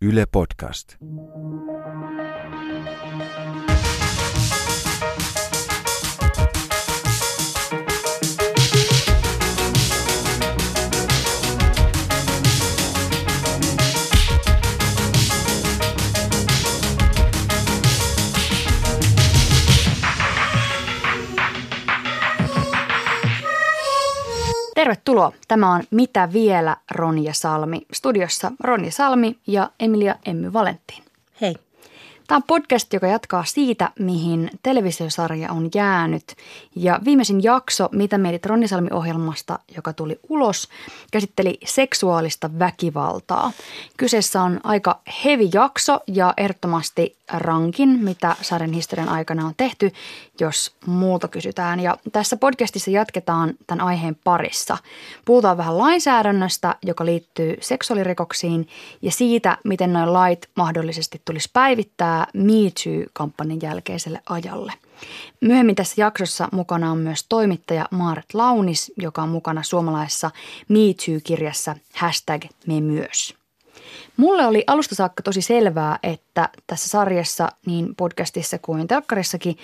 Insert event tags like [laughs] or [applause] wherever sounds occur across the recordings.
Yle Podcast. Tervetuloa. Tämä on Mitä vielä Ronja Salmi. Studiossa Ronja Salmi ja Emilia Emmy Valentin. Hei. Tämä on podcast, joka jatkaa siitä, mihin televisiosarja on jäänyt. Ja viimeisin jakso, mitä mietit Ronni Salmi-ohjelmasta, joka tuli ulos, käsitteli seksuaalista väkivaltaa. Kyseessä on aika hevi jakso ja ehdottomasti rankin, mitä sarjan historian aikana on tehty, jos muuta kysytään. Ja tässä podcastissa jatketaan tämän aiheen parissa. Puhutaan vähän lainsäädännöstä, joka liittyy seksuaalirikoksiin ja siitä, miten noin lait mahdollisesti tulisi päivittää Me Too-kampanjan jälkeiselle ajalle. Myöhemmin tässä jaksossa mukana on myös toimittaja Maaret Launis, joka on mukana suomalaisessa Me Too-kirjassa hashtag me myös. Mulle oli alusta saakka tosi selvää, että tässä sarjassa niin podcastissa kuin telkkarissakin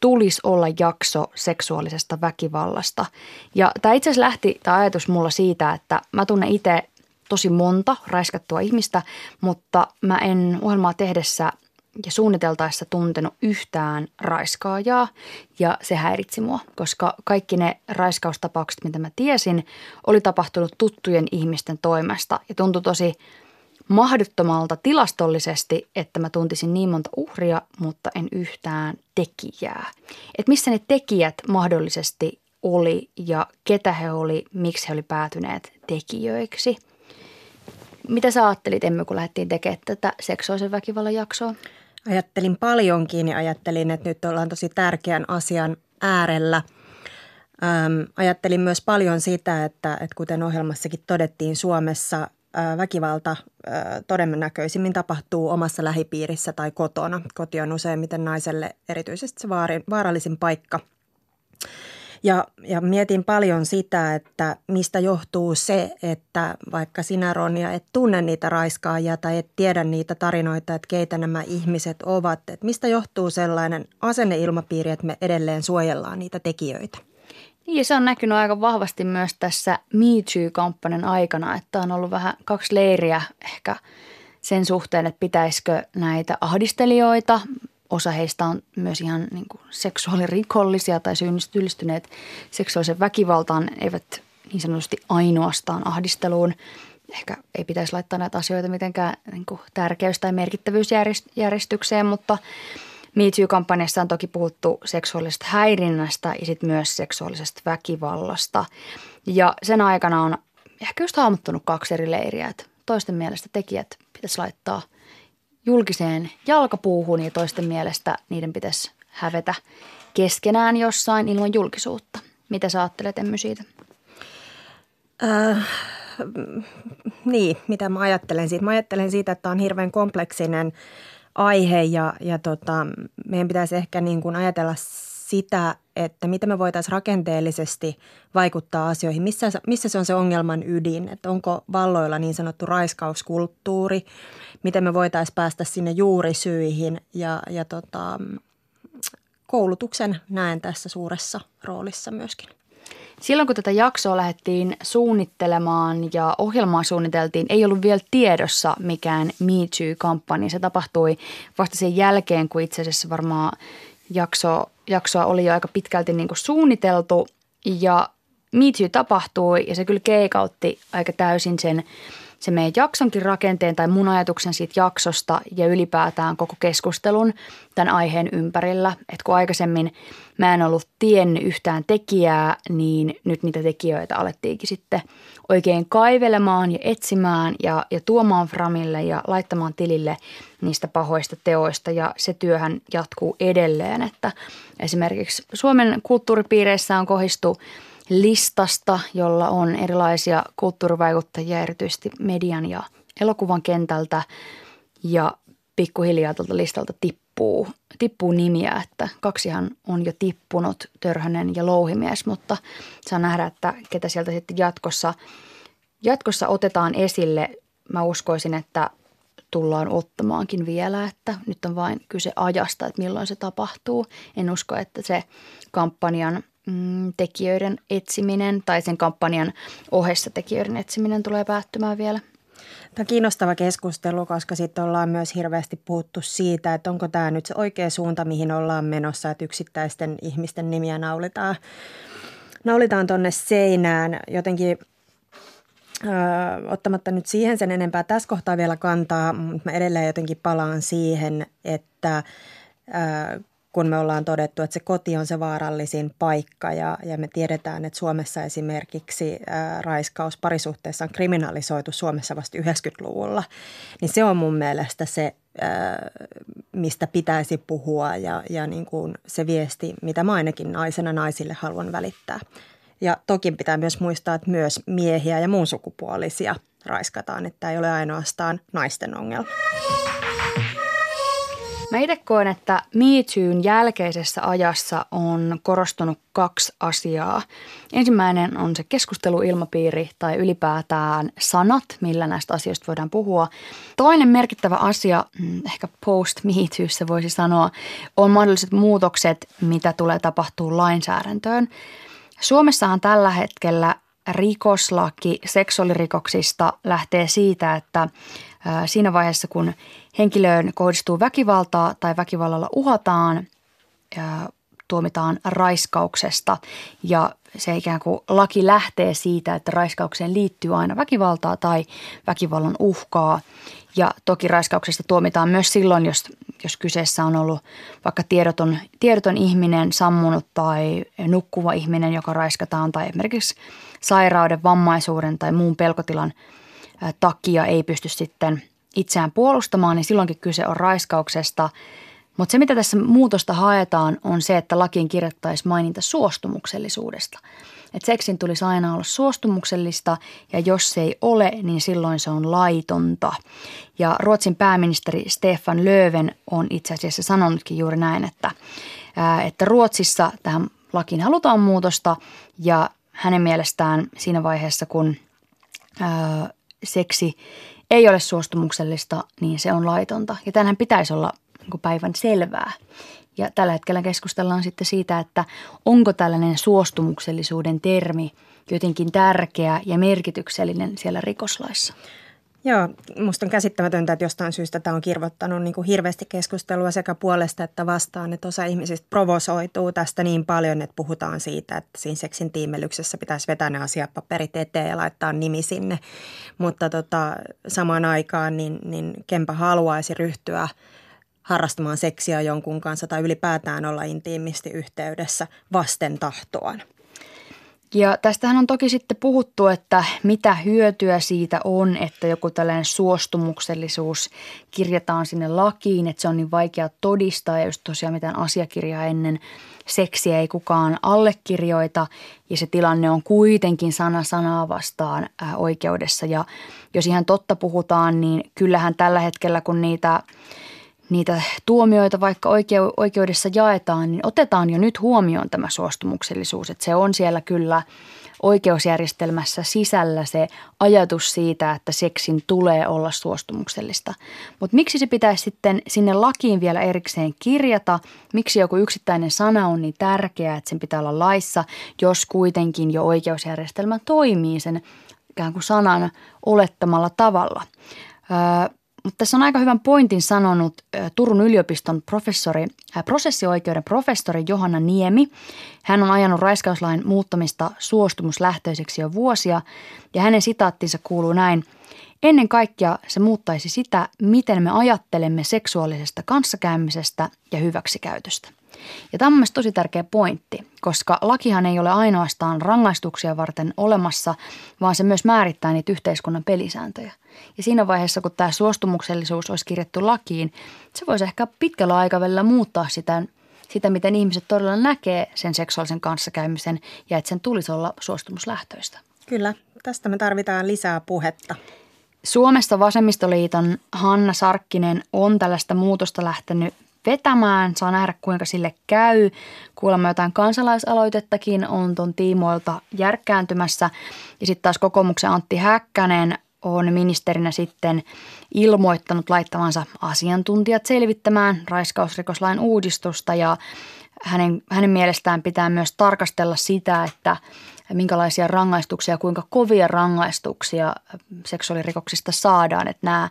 tulisi olla jakso seksuaalisesta väkivallasta. Ja tämä itse asiassa lähti tämä ajatus mulla siitä, että mä tunnen itse tosi monta raiskattua ihmistä, mutta mä en ohjelmaa tehdessä ja suunniteltaessa tuntenut yhtään raiskaajaa ja se häiritsi mua, koska kaikki ne raiskaustapaukset, mitä mä tiesin, oli tapahtunut tuttujen ihmisten toimesta ja tuntui tosi mahdottomalta tilastollisesti, että mä tuntisin niin monta uhria, mutta en yhtään tekijää. Että missä ne tekijät mahdollisesti oli ja ketä he oli, miksi he oli päätyneet tekijöiksi. Mitä sä ajattelit, Emme, kun lähdettiin tekemään tätä seksuaalisen väkivallan jaksoa? Ajattelin paljonkin ja ajattelin, että nyt ollaan tosi tärkeän asian äärellä. Ajattelin myös paljon sitä, että, että kuten ohjelmassakin todettiin, Suomessa väkivalta todennäköisimmin tapahtuu omassa lähipiirissä tai kotona. Koti on useimmiten naiselle erityisesti se vaarallisin paikka. Ja, ja mietin paljon sitä, että mistä johtuu se, että vaikka sinä Ronja et tunne niitä raiskaajia tai et tiedä niitä tarinoita, että keitä nämä ihmiset ovat. Että mistä johtuu sellainen asenneilmapiiri, että me edelleen suojellaan niitä tekijöitä? Niin, se on näkynyt aika vahvasti myös tässä Me Too-kampanjan aikana, että on ollut vähän kaksi leiriä ehkä sen suhteen, että pitäisikö näitä ahdistelijoita, osa heistä on myös ihan niin kuin seksuaalirikollisia tai syyllistyneet seksuaalisen väkivaltaan, eivät niin sanotusti ainoastaan ahdisteluun. Ehkä ei pitäisi laittaa näitä asioita mitenkään niin kuin tärkeys- tai merkittävyysjärjestykseen, mutta – MeToo-kampanjassa on toki puhuttu seksuaalisesta häirinnästä ja sitten myös seksuaalisesta väkivallasta. Ja sen aikana on ehkä just hahmottunut kaksi eri leiriä, että toisten mielestä tekijät pitäisi laittaa julkiseen jalkapuuhun ja toisten mielestä niiden pitäisi hävetä keskenään jossain ilman julkisuutta. Mitä sä ajattelet Emmy siitä? Äh, niin, mitä mä ajattelen siitä? Mä ajattelen siitä, että tämä on hirveän kompleksinen – aihe ja, ja tota, meidän pitäisi ehkä niin kuin ajatella sitä, että miten me voitaisiin rakenteellisesti vaikuttaa asioihin. Missä, missä se on se ongelman ydin? Että onko valloilla niin sanottu raiskauskulttuuri? Miten me voitaisiin päästä sinne juurisyihin? Ja, ja tota, koulutuksen näen tässä suuressa roolissa myöskin. Silloin kun tätä jaksoa lähdettiin suunnittelemaan ja ohjelmaa suunniteltiin, ei ollut vielä tiedossa mikään Me Too-kampanja. Se tapahtui vasta sen jälkeen, kun itse asiassa varmaan jakso, jaksoa oli jo aika pitkälti niin kuin suunniteltu. Ja Me Too tapahtui ja se kyllä keikautti aika täysin sen – se meidän jaksonkin rakenteen tai mun ajatuksen siitä jaksosta ja ylipäätään koko keskustelun tämän aiheen ympärillä. Että kun aikaisemmin mä en ollut tiennyt yhtään tekijää, niin nyt niitä tekijöitä alettiinkin sitten oikein kaivelemaan ja etsimään ja, ja tuomaan framille ja laittamaan tilille niistä pahoista teoista ja se työhän jatkuu edelleen, että esimerkiksi Suomen kulttuuripiireissä on kohistu – listasta, jolla on erilaisia kulttuurivaikuttajia erityisesti median ja elokuvan kentältä ja pikkuhiljaa tuolta listalta tippuu, tippuu nimiä, että kaksihan on jo tippunut, Törhönen ja Louhimies, mutta saa nähdä, että ketä sieltä sitten jatkossa, jatkossa otetaan esille. Mä uskoisin, että tullaan ottamaankin vielä, että nyt on vain kyse ajasta, että milloin se tapahtuu. En usko, että se kampanjan mm, tekijöiden etsiminen tai sen kampanjan ohessa tekijöiden etsiminen tulee päättymään vielä. Tämä on kiinnostava keskustelu, koska sitten ollaan myös hirveästi puhuttu siitä, että onko tämä nyt se oikea suunta, mihin ollaan menossa, että yksittäisten ihmisten nimiä naulitaan, naulitaan tuonne seinään. Jotenkin ö, ottamatta nyt siihen sen enempää tässä kohtaa vielä kantaa, mutta mä edelleen jotenkin palaan siihen, että ö, kun me ollaan todettu, että se koti on se vaarallisin paikka ja, ja me tiedetään, että Suomessa esimerkiksi ää, raiskaus parisuhteessa on kriminalisoitu Suomessa vasta 90-luvulla, niin se on mun mielestä se, ää, mistä pitäisi puhua ja, ja niin kuin se viesti, mitä mä ainakin naisena naisille haluan välittää. Ja toki pitää myös muistaa, että myös miehiä ja muun sukupuolisia raiskataan, että ei ole ainoastaan naisten ongelma. Mä itse koen, että Me jälkeisessä ajassa on korostunut kaksi asiaa. Ensimmäinen on se keskusteluilmapiiri tai ylipäätään sanat, millä näistä asioista voidaan puhua. Toinen merkittävä asia, mm, ehkä post Me se voisi sanoa, on mahdolliset muutokset, mitä tulee tapahtuu lainsäädäntöön. Suomessahan tällä hetkellä rikoslaki seksuaalirikoksista lähtee siitä, että siinä vaiheessa, kun henkilöön kohdistuu väkivaltaa tai väkivallalla uhataan, tuomitaan raiskauksesta ja se ikään kuin laki lähtee siitä, että raiskaukseen liittyy aina väkivaltaa tai väkivallan uhkaa. Ja toki raiskauksesta tuomitaan myös silloin, jos, jos kyseessä on ollut vaikka tiedoton, tiedoton ihminen, sammunut tai nukkuva ihminen, joka raiskataan tai esimerkiksi sairauden, vammaisuuden tai muun pelkotilan takia ei pysty sitten itseään puolustamaan, niin silloinkin kyse on raiskauksesta. Mutta se, mitä tässä muutosta haetaan, on se, että lakiin kirjattaisiin maininta suostumuksellisuudesta. Että seksin tulisi aina olla suostumuksellista ja jos se ei ole, niin silloin se on laitonta. Ja Ruotsin pääministeri Stefan Löven on itse asiassa sanonutkin juuri näin, että, että Ruotsissa tähän lakiin halutaan muutosta ja hänen mielestään siinä vaiheessa, kun seksi ei ole suostumuksellista, niin se on laitonta. Ja tänhän pitäisi olla niin päivän selvää. Ja tällä hetkellä keskustellaan sitten siitä, että onko tällainen suostumuksellisuuden termi jotenkin tärkeä ja merkityksellinen siellä rikoslaissa. Joo, musta on käsittämätöntä, että jostain syystä tämä on kirvottanut niin kuin hirveästi keskustelua sekä puolesta että vastaan, että osa ihmisistä provosoituu tästä niin paljon, että puhutaan siitä, että siinä seksin tiimelyksessä pitäisi vetää ne asiapaperit eteen ja laittaa nimi sinne. Mutta tota, samaan aikaan niin, niin Kempa haluaisi ryhtyä harrastamaan seksiä jonkun kanssa tai ylipäätään olla intiimisti yhteydessä vasten tahtoaan. Ja tästähän on toki sitten puhuttu, että mitä hyötyä siitä on, että joku tällainen suostumuksellisuus kirjataan sinne lakiin, että se on niin vaikea todistaa ja just tosiaan mitään asiakirjaa ennen seksiä ei kukaan allekirjoita ja se tilanne on kuitenkin sana sanaa vastaan oikeudessa. Ja jos ihan totta puhutaan, niin kyllähän tällä hetkellä kun niitä niitä tuomioita vaikka oikeudessa jaetaan, niin otetaan jo nyt huomioon tämä suostumuksellisuus. Että se on siellä kyllä oikeusjärjestelmässä sisällä se ajatus siitä, että seksin tulee olla suostumuksellista. Mutta miksi se pitäisi sitten sinne lakiin vielä erikseen kirjata? Miksi joku yksittäinen sana on niin tärkeä, että sen pitää olla laissa, jos kuitenkin jo oikeusjärjestelmä toimii sen ikään kuin sanan olettamalla tavalla? Öö, mutta tässä on aika hyvän pointin sanonut Turun yliopiston professori, prosessioikeuden professori Johanna Niemi. Hän on ajanut raiskauslain muuttamista suostumuslähtöiseksi jo vuosia ja hänen sitaattinsa kuuluu näin. Ennen kaikkea se muuttaisi sitä, miten me ajattelemme seksuaalisesta kanssakäymisestä ja hyväksikäytöstä. Ja tämä on mielestäni tosi tärkeä pointti, koska lakihan ei ole ainoastaan rangaistuksia varten olemassa, vaan se myös määrittää niitä yhteiskunnan pelisääntöjä. Ja siinä vaiheessa, kun tämä suostumuksellisuus olisi kirjattu lakiin, se voisi ehkä pitkällä aikavälillä muuttaa sitä, sitä miten ihmiset todella näkee sen seksuaalisen kanssakäymisen ja että sen tulisi olla suostumuslähtöistä. Kyllä, tästä me tarvitaan lisää puhetta. Suomessa Vasemmistoliiton Hanna Sarkkinen on tällaista muutosta lähtenyt vetämään. Saa nähdä, kuinka sille käy. Kuulemma jotain kansalaisaloitettakin on tuon tiimoilta järkkääntymässä. Ja sitten taas kokoomuksen Antti Häkkänen on ministerinä sitten ilmoittanut laittavansa asiantuntijat selvittämään raiskausrikoslain uudistusta ja hänen, hänen mielestään pitää myös tarkastella sitä, että minkälaisia rangaistuksia, kuinka kovia rangaistuksia seksuaalirikoksista saadaan. Että nämä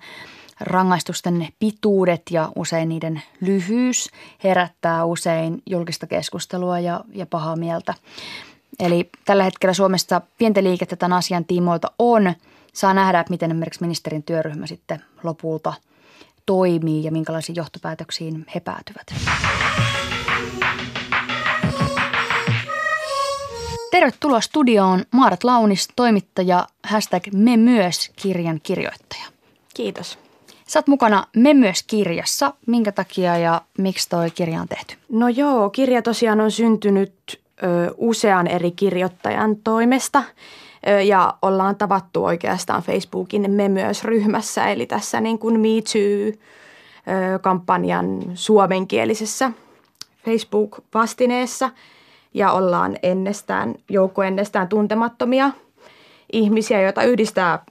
rangaistusten pituudet ja usein niiden lyhyys herättää usein julkista keskustelua ja, ja pahaa mieltä. Eli tällä hetkellä Suomessa pientä liikettä tämän asian tiimoilta on. Saa nähdä, miten esimerkiksi ministerin työryhmä sitten lopulta toimii ja minkälaisiin johtopäätöksiin he päätyvät. Tervetuloa studioon Maarat Launis, toimittaja, hashtag Me myös kirjan kirjoittaja. Kiitos. Sä oot mukana Me myös kirjassa. Minkä takia ja miksi toi kirja on tehty? No joo, kirja tosiaan on syntynyt ö, usean eri kirjoittajan toimesta ö, ja ollaan tavattu oikeastaan Facebookin Me myös ryhmässä, eli tässä niin kuin Me Too-kampanjan suomenkielisessä Facebook-vastineessa – ja ollaan ennestään, joukko ennestään tuntemattomia ihmisiä, joita yhdistää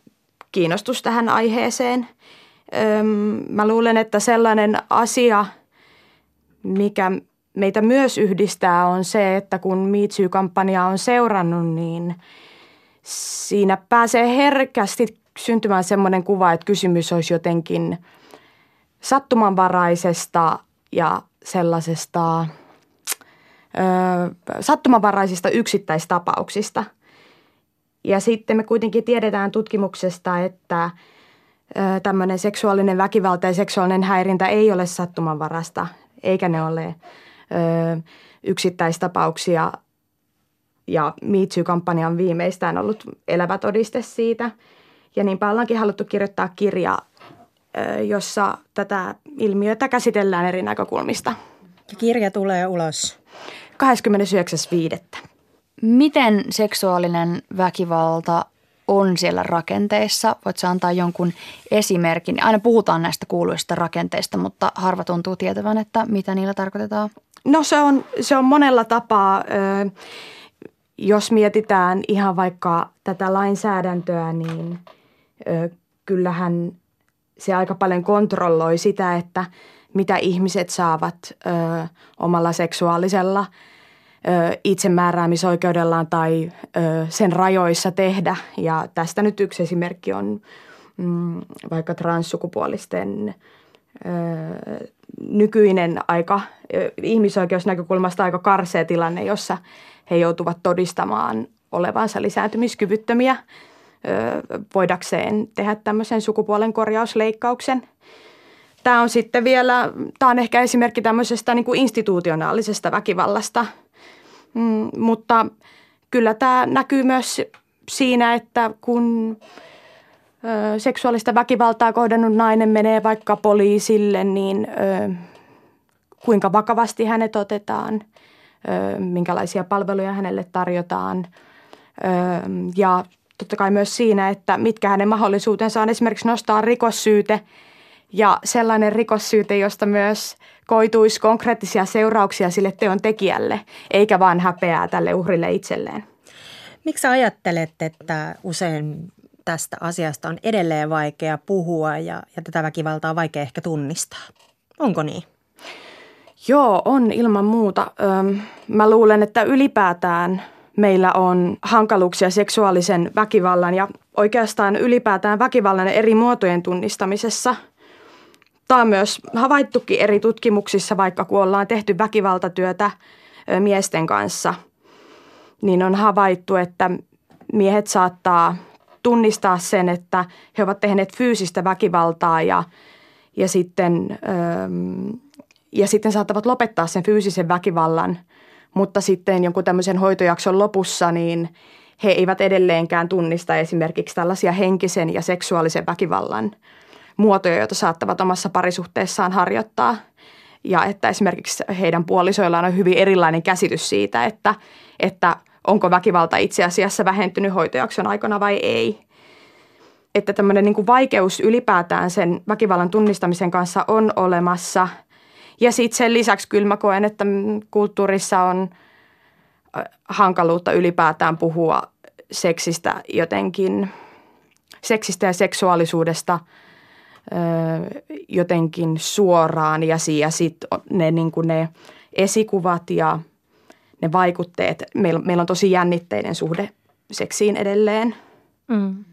kiinnostus tähän aiheeseen. Öm, mä luulen, että sellainen asia, mikä meitä myös yhdistää, on se, että kun MeToo-kampanja on seurannut, niin siinä pääsee herkästi syntymään sellainen kuva, että kysymys olisi jotenkin sattumanvaraisesta ja sellaisesta – sattumanvaraisista yksittäistapauksista. Ja sitten me kuitenkin tiedetään tutkimuksesta, että tämmöinen seksuaalinen väkivalta ja seksuaalinen häirintä ei ole sattumanvarasta, eikä ne ole ö, yksittäistapauksia. Ja MeToo-kampanja on viimeistään ollut elävä todiste siitä. Ja niinpä ollaankin haluttu kirjoittaa kirja, jossa tätä ilmiötä käsitellään eri näkökulmista. Ja kirja tulee ulos 29.5. Miten seksuaalinen väkivalta on siellä rakenteissa? Voitko antaa jonkun esimerkin? Aina puhutaan näistä kuuluista rakenteista, mutta harva tuntuu tietävän, että mitä niillä tarkoitetaan. No se on, se on monella tapaa. Jos mietitään ihan vaikka tätä lainsäädäntöä, niin kyllähän se aika paljon kontrolloi sitä, että – mitä ihmiset saavat ö, omalla seksuaalisella ö, itsemääräämisoikeudellaan tai ö, sen rajoissa tehdä. Ja tästä nyt yksi esimerkki on mm, vaikka transsukupuolisten ö, nykyinen aika ihmisoikeusnäkökulmasta aika karsea tilanne, jossa he joutuvat todistamaan olevansa lisääntymiskyvyttömiä ö, voidakseen tehdä tämmöisen sukupuolen korjausleikkauksen – Tämä on sitten vielä, tämä on ehkä esimerkki tämmöisestä niin kuin institutionaalisesta väkivallasta, mm, mutta kyllä tämä näkyy myös siinä, että kun ö, seksuaalista väkivaltaa kohdannut nainen menee vaikka poliisille, niin ö, kuinka vakavasti hänet otetaan, ö, minkälaisia palveluja hänelle tarjotaan. Ö, ja totta kai myös siinä, että mitkä hänen mahdollisuutensa on esimerkiksi nostaa rikossyyte – ja sellainen rikossyyte, josta myös koituisi konkreettisia seurauksia sille teon tekijälle, eikä vaan häpeää tälle uhrille itselleen. Miksi ajattelet, että usein tästä asiasta on edelleen vaikea puhua ja, ja tätä väkivaltaa on vaikea ehkä tunnistaa? Onko niin? Joo, on ilman muuta. Öm, mä luulen, että ylipäätään meillä on hankaluuksia seksuaalisen väkivallan ja oikeastaan ylipäätään väkivallan eri muotojen tunnistamisessa – Tämä on myös havaittukin eri tutkimuksissa, vaikka kun ollaan tehty väkivaltatyötä miesten kanssa, niin on havaittu, että miehet saattaa tunnistaa sen, että he ovat tehneet fyysistä väkivaltaa ja, ja, sitten, ja sitten saattavat lopettaa sen fyysisen väkivallan, mutta sitten jonkun tämmöisen hoitojakson lopussa niin he eivät edelleenkään tunnista esimerkiksi tällaisia henkisen ja seksuaalisen väkivallan – muotoja, joita saattavat omassa parisuhteessaan harjoittaa. Ja että esimerkiksi heidän puolisoillaan on hyvin erilainen käsitys siitä, että, että onko väkivalta itse asiassa vähentynyt hoitojakson aikana vai ei. Että tämmöinen niin kuin vaikeus ylipäätään sen väkivallan tunnistamisen kanssa on olemassa. Ja sitten sen lisäksi kyllä mä koen, että kulttuurissa on hankaluutta ylipäätään puhua seksistä jotenkin seksistä ja seksuaalisuudesta jotenkin suoraan ja, sitten ne, niin ne esikuvat ja ne vaikutteet. Meillä, meillä on tosi jännitteinen suhde seksiin edelleen. Mm.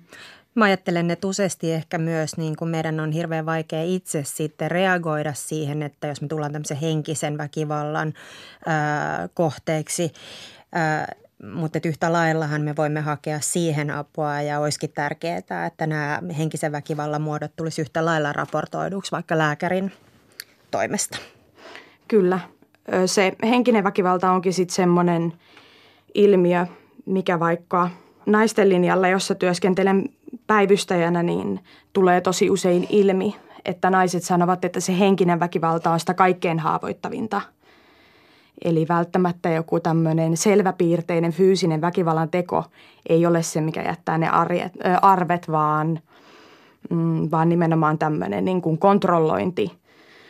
Mä ajattelen, että useasti ehkä myös niin kuin meidän on hirveän vaikea itse sitten reagoida siihen, että jos me tullaan tämmöisen henkisen väkivallan ää, kohteeksi, ää, mutta yhtä laillahan me voimme hakea siihen apua ja olisikin tärkeää, että nämä henkisen väkivallan muodot tulisi yhtä lailla raportoiduksi vaikka lääkärin toimesta. Kyllä. Se henkinen väkivalta onkin sitten semmoinen ilmiö, mikä vaikka naisten linjalla, jossa työskentelen päivystäjänä, niin tulee tosi usein ilmi, että naiset sanovat, että se henkinen väkivalta on sitä kaikkein haavoittavinta. Eli välttämättä joku tämmöinen selväpiirteinen fyysinen väkivallan teko ei ole se, mikä jättää ne arjet, arvet, vaan, mm, vaan nimenomaan tämmöinen niin kuin kontrollointi,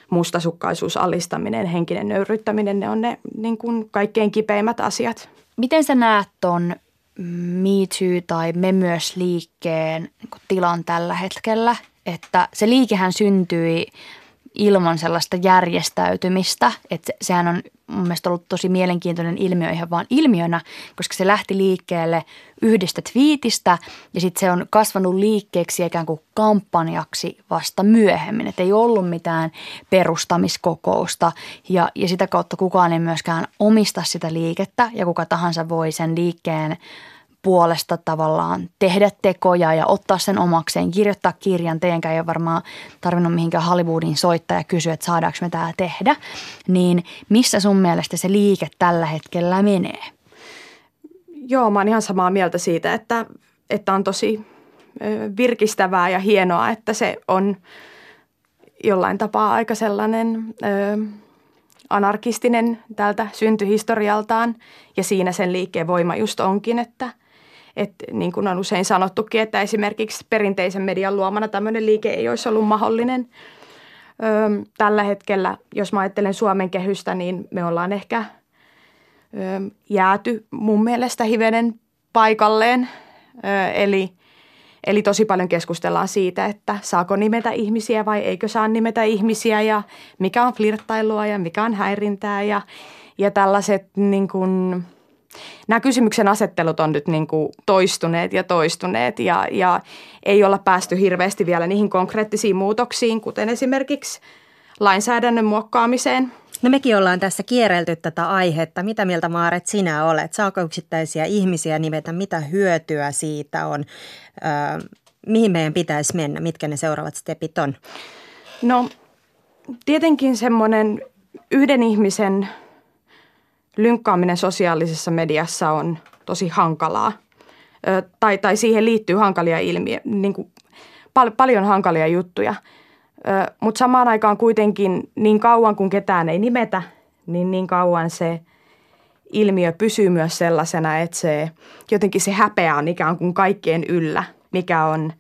mustasukkaisuus, alistaminen, henkinen nöyryttäminen, ne on ne niin kuin kaikkein kipeimmät asiat. Miten sä näet ton Me Too tai Me myös liikkeen niin tilan tällä hetkellä. Että se liikehän syntyi ilman sellaista järjestäytymistä. Että sehän on mun mielestä ollut tosi mielenkiintoinen ilmiö ihan vaan ilmiönä, koska se lähti liikkeelle yhdestä twiitistä ja sitten se on kasvanut liikkeeksi ikään kuin kampanjaksi vasta myöhemmin. Että ei ollut mitään perustamiskokousta ja, ja sitä kautta kukaan ei myöskään omista sitä liikettä ja kuka tahansa voi sen liikkeen puolesta tavallaan tehdä tekoja ja ottaa sen omakseen, kirjoittaa kirjan. Teidänkään ei ole varmaan tarvinnut mihinkään Hollywoodin soittaa ja kysyä, että saadaanko me tämä tehdä. Niin missä sun mielestä se liike tällä hetkellä menee? Joo, mä oon ihan samaa mieltä siitä, että, että on tosi virkistävää ja hienoa, että se on jollain tapaa aika sellainen ö, anarkistinen tältä syntyhistorialtaan. Ja siinä sen liikkeen voima just onkin, että, että niin kuin on usein sanottukin, että esimerkiksi perinteisen median luomana tämmöinen liike ei olisi ollut mahdollinen. Öö, tällä hetkellä, jos mä ajattelen Suomen kehystä, niin me ollaan ehkä öö, jääty mun mielestä hivenen paikalleen. Öö, eli, eli tosi paljon keskustellaan siitä, että saako nimetä ihmisiä vai eikö saa nimetä ihmisiä ja mikä on flirttailua ja mikä on häirintää ja, ja tällaiset niin kuin – nämä kysymyksen asettelut on nyt niin kuin toistuneet ja toistuneet ja, ja ei olla päästy hirveästi vielä niihin konkreettisiin muutoksiin, kuten esimerkiksi lainsäädännön muokkaamiseen. No mekin ollaan tässä kierrelty tätä aihetta. Mitä mieltä Maaret sinä olet? Saako yksittäisiä ihmisiä nimetä? Mitä hyötyä siitä on? Öö, mihin meidän pitäisi mennä? Mitkä ne seuraavat stepit on? No tietenkin semmoinen yhden ihmisen – lynkkaaminen sosiaalisessa mediassa on tosi hankalaa. Ö, tai, tai siihen liittyy hankalia ilmiöitä, niin kuin pal- paljon hankalia juttuja. Mutta samaan aikaan kuitenkin niin kauan kuin ketään ei nimetä, niin niin kauan se ilmiö pysyy myös sellaisena, että se jotenkin se häpeä on ikään kuin kaikkien yllä, mikä on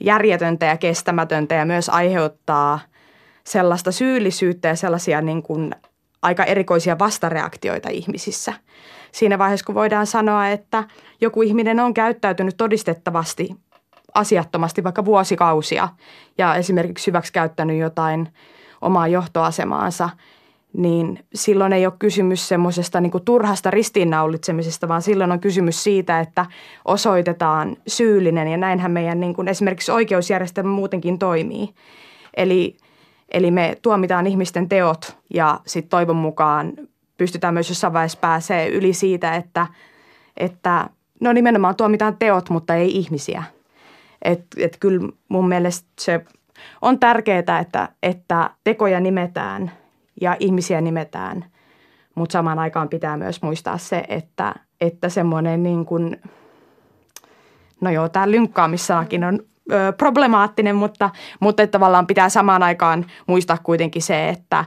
järjetöntä ja kestämätöntä ja myös aiheuttaa sellaista syyllisyyttä ja sellaisia niin kuin aika erikoisia vastareaktioita ihmisissä. Siinä vaiheessa, kun voidaan sanoa, että joku ihminen on käyttäytynyt todistettavasti asiattomasti vaikka vuosikausia ja esimerkiksi hyväksi käyttänyt jotain omaa johtoasemaansa, niin silloin ei ole kysymys semmoisesta niin turhasta ristiinnaulitsemisesta, vaan silloin on kysymys siitä, että osoitetaan syyllinen ja näinhän meidän niin kuin esimerkiksi oikeusjärjestelmä muutenkin toimii. Eli Eli me tuomitaan ihmisten teot ja sitten toivon mukaan pystytään myös jossain vaiheessa pääsee yli siitä, että, että no nimenomaan tuomitaan teot, mutta ei ihmisiä. Että et kyllä mun mielestä se on tärkeää, että, että tekoja nimetään ja ihmisiä nimetään, mutta samaan aikaan pitää myös muistaa se, että, että semmoinen niin kuin, no joo, tämä lynkkaamissanakin on ö, problemaattinen, mutta, mutta että tavallaan pitää samaan aikaan muistaa kuitenkin se, että,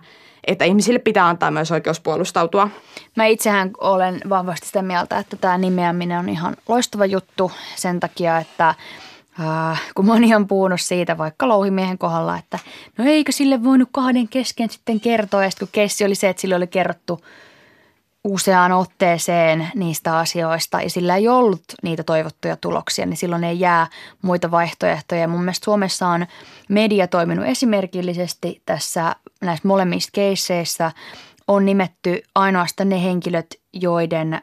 että ihmisille pitää antaa myös oikeus puolustautua. Mä itsehän olen vahvasti sitä mieltä, että tämä nimeäminen on ihan loistava juttu sen takia, että Äh, kun moni on puhunut siitä vaikka louhimiehen kohdalla, että no eikö sille voinut kahden kesken sitten kertoa. Ja sitten kun kessi oli se, että sille oli kerrottu useaan otteeseen niistä asioista ja sillä ei ollut niitä toivottuja tuloksia, niin silloin ei jää muita vaihtoehtoja. Mun mielestä Suomessa on media toiminut esimerkillisesti tässä näissä molemmissa keisseissä. On nimetty ainoastaan ne henkilöt, joiden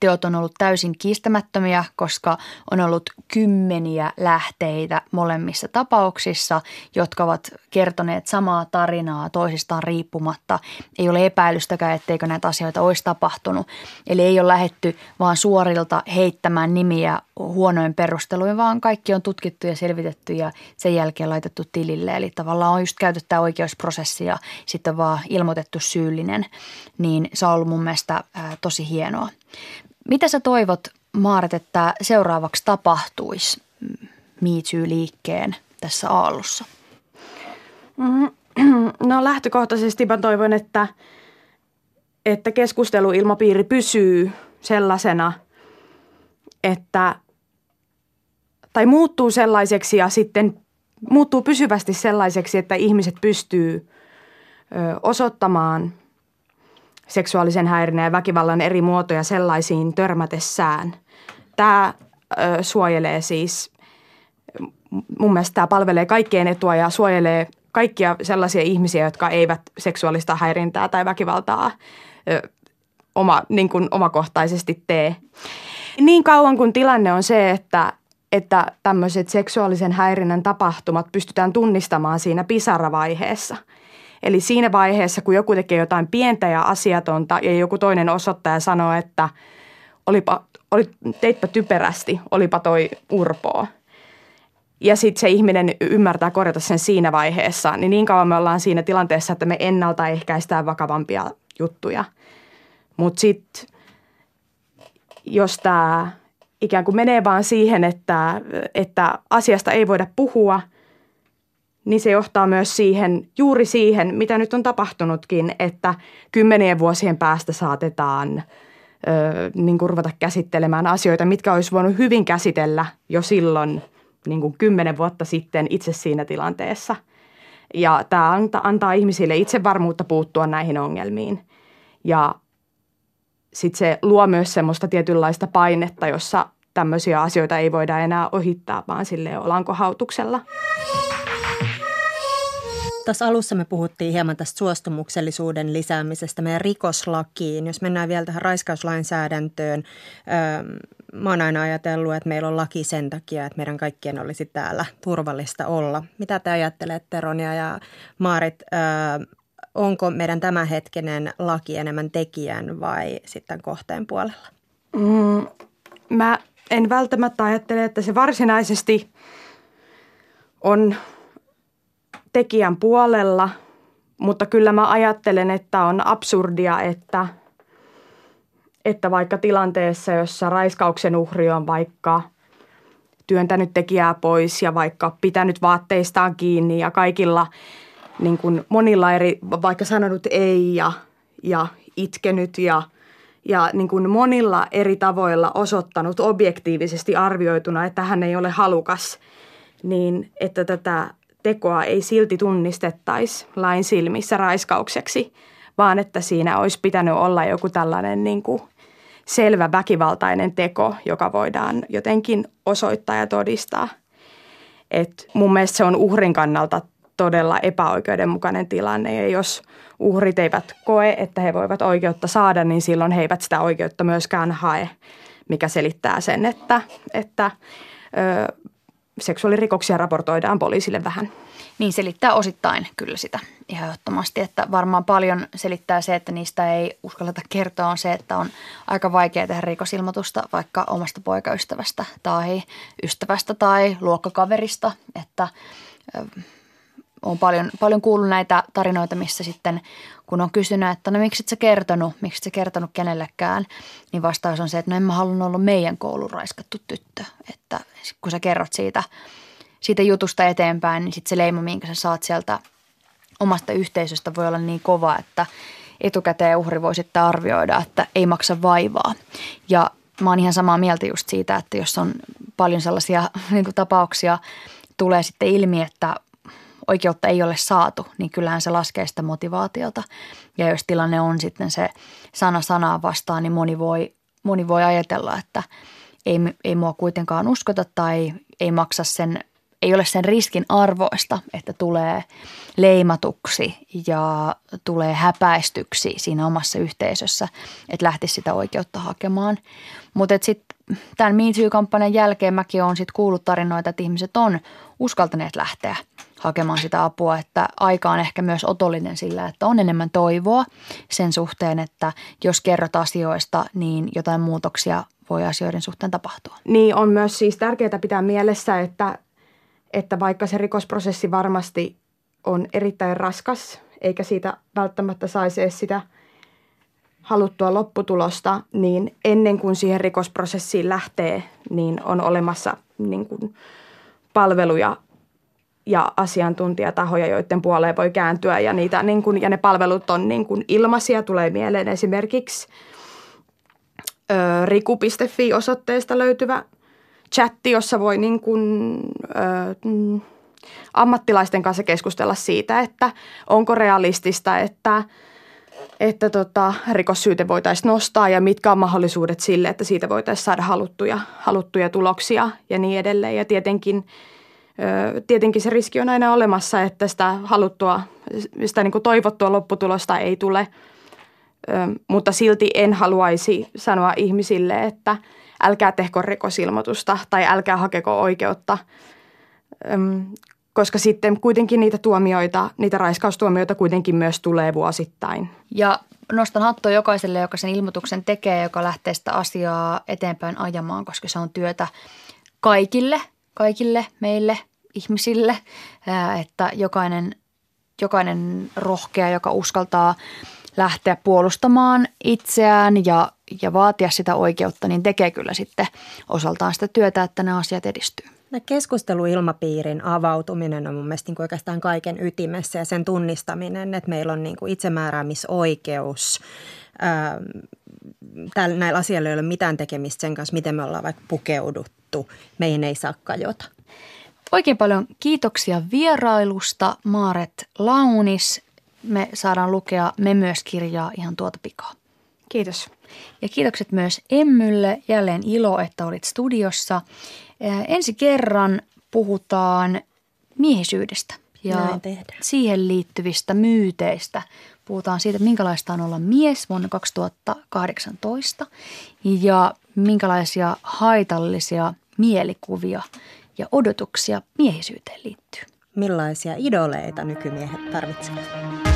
teot on ollut täysin kiistämättömiä, koska on ollut kymmeniä lähteitä molemmissa tapauksissa, jotka ovat kertoneet samaa tarinaa toisistaan riippumatta. Ei ole epäilystäkään, etteikö näitä asioita olisi tapahtunut. Eli ei ole lähetty vaan suorilta heittämään nimiä huonoin perusteluin, vaan kaikki on tutkittu ja selvitetty ja sen jälkeen laitettu tilille. Eli tavallaan on just käytetty tämä oikeusprosessi ja sitten vaan ilmoitettu syyllinen. Niin se on ollut mun mielestä tosi hienoa. Mitä sä toivot, Maaret, että seuraavaksi tapahtuisi MeToo-liikkeen tässä aallossa? Mm-hmm. [clears throat] No lähtökohtaisesti mä toivon, että, että keskusteluilmapiiri pysyy sellaisena, että tai muuttuu sellaiseksi ja sitten muuttuu pysyvästi sellaiseksi, että ihmiset pystyy osoittamaan – seksuaalisen häirinnän ja väkivallan eri muotoja sellaisiin törmätessään. Tämä ö, suojelee siis, mun mielestä tämä palvelee kaikkien etua ja suojelee kaikkia sellaisia ihmisiä, jotka eivät seksuaalista häirintää tai väkivaltaa ö, oma, niin kuin omakohtaisesti tee. Niin kauan kun tilanne on se, että, että tämmöiset seksuaalisen häirinnän tapahtumat pystytään tunnistamaan siinä pisaravaiheessa – Eli siinä vaiheessa, kun joku tekee jotain pientä ja asiatonta ja joku toinen osoittaja sanoo, että olipa, oli, teitpä typerästi, olipa toi urpoa. Ja sitten se ihminen ymmärtää korjata sen siinä vaiheessa, niin niin kauan me ollaan siinä tilanteessa, että me ennaltaehkäistään vakavampia juttuja. Mutta sitten jos tämä ikään kuin menee vaan siihen, että, että asiasta ei voida puhua – niin se johtaa myös siihen, juuri siihen, mitä nyt on tapahtunutkin, että kymmenien vuosien päästä saatetaan ö, niin kuin ruveta käsittelemään asioita, mitkä olisi voinut hyvin käsitellä jo silloin niin kuin kymmenen vuotta sitten itse siinä tilanteessa. Ja tämä antaa, antaa ihmisille itsevarmuutta puuttua näihin ongelmiin. Ja sitten se luo myös semmoista tietynlaista painetta, jossa tämmöisiä asioita ei voida enää ohittaa, vaan sille olankohautuksella. Tuossa alussa me puhuttiin hieman tästä suostumuksellisuuden lisäämisestä meidän rikoslakiin. Jos mennään vielä tähän raiskauslainsäädäntöön, ähm, mä oon aina ajatellut, että meillä on laki sen takia, että meidän kaikkien olisi täällä turvallista olla. Mitä te ajattelette, Ronja ja Maarit? Ähm, onko meidän tämänhetkinen laki enemmän tekijän vai sitten kohteen puolella? Mm, mä en välttämättä ajattele, että se varsinaisesti on tekijän puolella, mutta kyllä mä ajattelen, että on absurdia, että, että vaikka tilanteessa, jossa raiskauksen uhri on vaikka työntänyt tekijää pois ja vaikka pitänyt vaatteistaan kiinni ja kaikilla niin kuin monilla eri, vaikka sanonut ei ja, ja itkenyt ja, ja niin kuin monilla eri tavoilla osoittanut objektiivisesti arvioituna, että hän ei ole halukas, niin että tätä tekoa ei silti tunnistettaisi lain silmissä raiskaukseksi, vaan että siinä olisi pitänyt olla joku tällainen niin kuin selvä väkivaltainen teko, joka voidaan jotenkin osoittaa ja todistaa. Et mun mielestä se on uhrin kannalta todella epäoikeudenmukainen tilanne ja jos uhrit eivät koe, että he voivat oikeutta saada, niin silloin he eivät sitä oikeutta myöskään hae, mikä selittää sen, että, että ö, seksuaalirikoksia raportoidaan poliisille vähän. Niin selittää osittain kyllä sitä ihan ehdottomasti, että varmaan paljon selittää se, että niistä ei uskalleta kertoa on se, että on aika vaikea tehdä rikosilmoitusta vaikka omasta poikaystävästä tai ystävästä tai luokkakaverista, että on paljon, paljon kuullut näitä tarinoita, missä sitten kun on kysynyt, että no miksi et sä kertonut, miksi et sä kertonut kenellekään, niin vastaus on se, että no en mä halunnut olla meidän koulun raiskattu tyttö. Että kun sä kerrot siitä, siitä jutusta eteenpäin, niin sitten se leima, minkä sä saat sieltä omasta yhteisöstä voi olla niin kova, että etukäteen uhri voi sitten arvioida, että ei maksa vaivaa. Ja mä oon ihan samaa mieltä just siitä, että jos on paljon sellaisia [laughs] niin tapauksia, tulee sitten ilmi, että oikeutta ei ole saatu, niin kyllähän se laskee sitä motivaatiota. Ja jos tilanne on sitten se sana sanaa vastaan, niin moni voi, moni voi ajatella, että ei, ei mua kuitenkaan uskota tai ei maksa sen ei ole sen riskin arvoista, että tulee leimatuksi ja tulee häpäistyksi siinä omassa yhteisössä, että lähtisi sitä oikeutta hakemaan. Mutta sitten tämän MeToo-kampanjan jälkeen mäkin olen sitten kuullut tarinoita, että ihmiset on uskaltaneet lähteä hakemaan sitä apua, että aika on ehkä myös otollinen sillä, että on enemmän toivoa sen suhteen, että jos kerrot asioista, niin jotain muutoksia voi asioiden suhteen tapahtua. Niin on myös siis tärkeää pitää mielessä, että että vaikka se rikosprosessi varmasti on erittäin raskas, eikä siitä välttämättä saisi sitä haluttua lopputulosta, niin ennen kuin siihen rikosprosessiin lähtee, niin on olemassa niin kuin palveluja ja asiantuntijatahoja, joiden puoleen voi kääntyä. Ja, niitä, niin kuin, ja ne palvelut on niin kuin ilmaisia. Tulee mieleen esimerkiksi ö, riku.fi-osoitteesta löytyvä chatti, jossa voi niin kuin, ö, mm, ammattilaisten kanssa keskustella siitä, että onko realistista, että, että tota, rikossyyte voitaisiin nostaa ja mitkä on mahdollisuudet sille, että siitä voitaisiin saada haluttuja, haluttuja tuloksia ja niin edelleen. Ja tietenkin, ö, tietenkin se riski on aina olemassa, että sitä haluttua, sitä niin toivottua lopputulosta ei tule, ö, mutta silti en haluaisi sanoa ihmisille, että – älkää tehkö rikosilmoitusta tai älkää hakeko oikeutta, koska sitten kuitenkin niitä tuomioita, niitä raiskaustuomioita kuitenkin myös tulee vuosittain. Ja nostan hattua jokaiselle, joka sen ilmoituksen tekee, joka lähtee sitä asiaa eteenpäin ajamaan, koska se on työtä kaikille, kaikille meille ihmisille, että jokainen, jokainen rohkea, joka uskaltaa lähteä puolustamaan itseään ja, ja vaatia sitä oikeutta, niin tekee kyllä sitten osaltaan sitä työtä, että nämä asiat edistyy. Keskusteluilmapiirin avautuminen on mun mielestä niin oikeastaan kaiken ytimessä ja sen tunnistaminen, että meillä on niin kuin itsemääräämisoikeus. Täällä näillä asioilla ei ole mitään tekemistä sen kanssa, miten me ollaan vaikka pukeuduttu. Meihin ei saa kajota. Oikein paljon kiitoksia vierailusta Maaret Launis me saadaan lukea Me myös kirjaa ihan tuota pikaa. Kiitos. Ja kiitokset myös Emmylle. Jälleen ilo, että olit studiossa. Ensi kerran puhutaan miehisyydestä ja siihen liittyvistä myyteistä. Puhutaan siitä, minkälaista on olla mies vuonna 2018 ja minkälaisia haitallisia mielikuvia ja odotuksia miehisyyteen liittyy millaisia idoleita nykymiehet tarvitsevat.